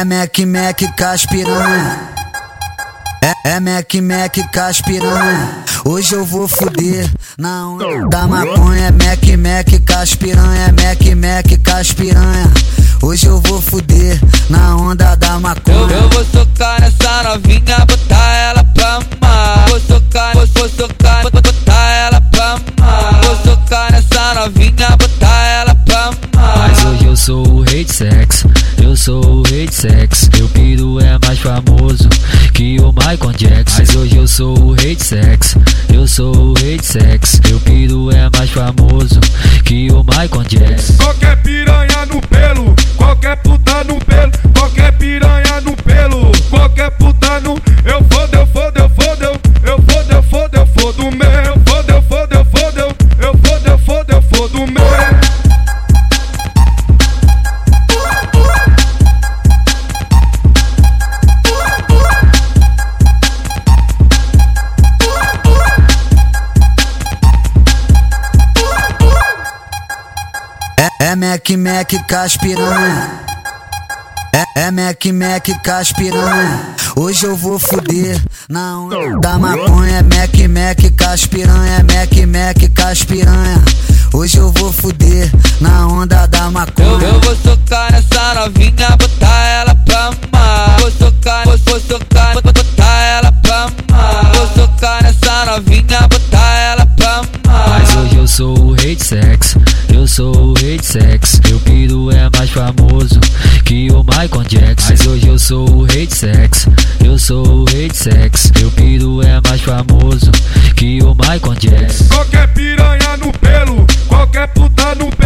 É Mac Mac caspiranha. É, é Mac Mac caspiranha. Hoje eu vou fuder na onda da maconha. É Mac Mac caspiranha. É Mac Mac caspiranha. Hoje eu vou fuder na onda da maconha. Eu, eu vou socar nessa novinha, sou o rei de sexo. Meu piro é mais famoso que o Michael Jackson. Mas hoje eu sou o rei de sexo, eu sou o rei de sexo. Meu piro é mais famoso que o Michael Jackson. Qualquer piranha no Mac Mac caspiranha. É, é Mac Mac caspiranha. Hoje eu vou fuder na onda da maconha. É Mac Mac caspiranha. É Mac Mac caspiranha. Hoje eu vou fuder na onda da Eu, maconha. eu vou socar nessa novinha, botar ela pra mamar. Vou socar, vou, vou socar, botar ela pra mamar. Vou socar nessa novinha, botar ela pra mamar. Mas hoje eu sou o rei de sexo, eu sou o rei de sexo. Meu piro é mais famoso que o Michael Jackson. Mas hoje eu sou o rei de sexo, eu sou o rei de sexo. Meu piro é mais famoso que o Michael Jackson. Qualquer piranha no pelo, qualquer puta no.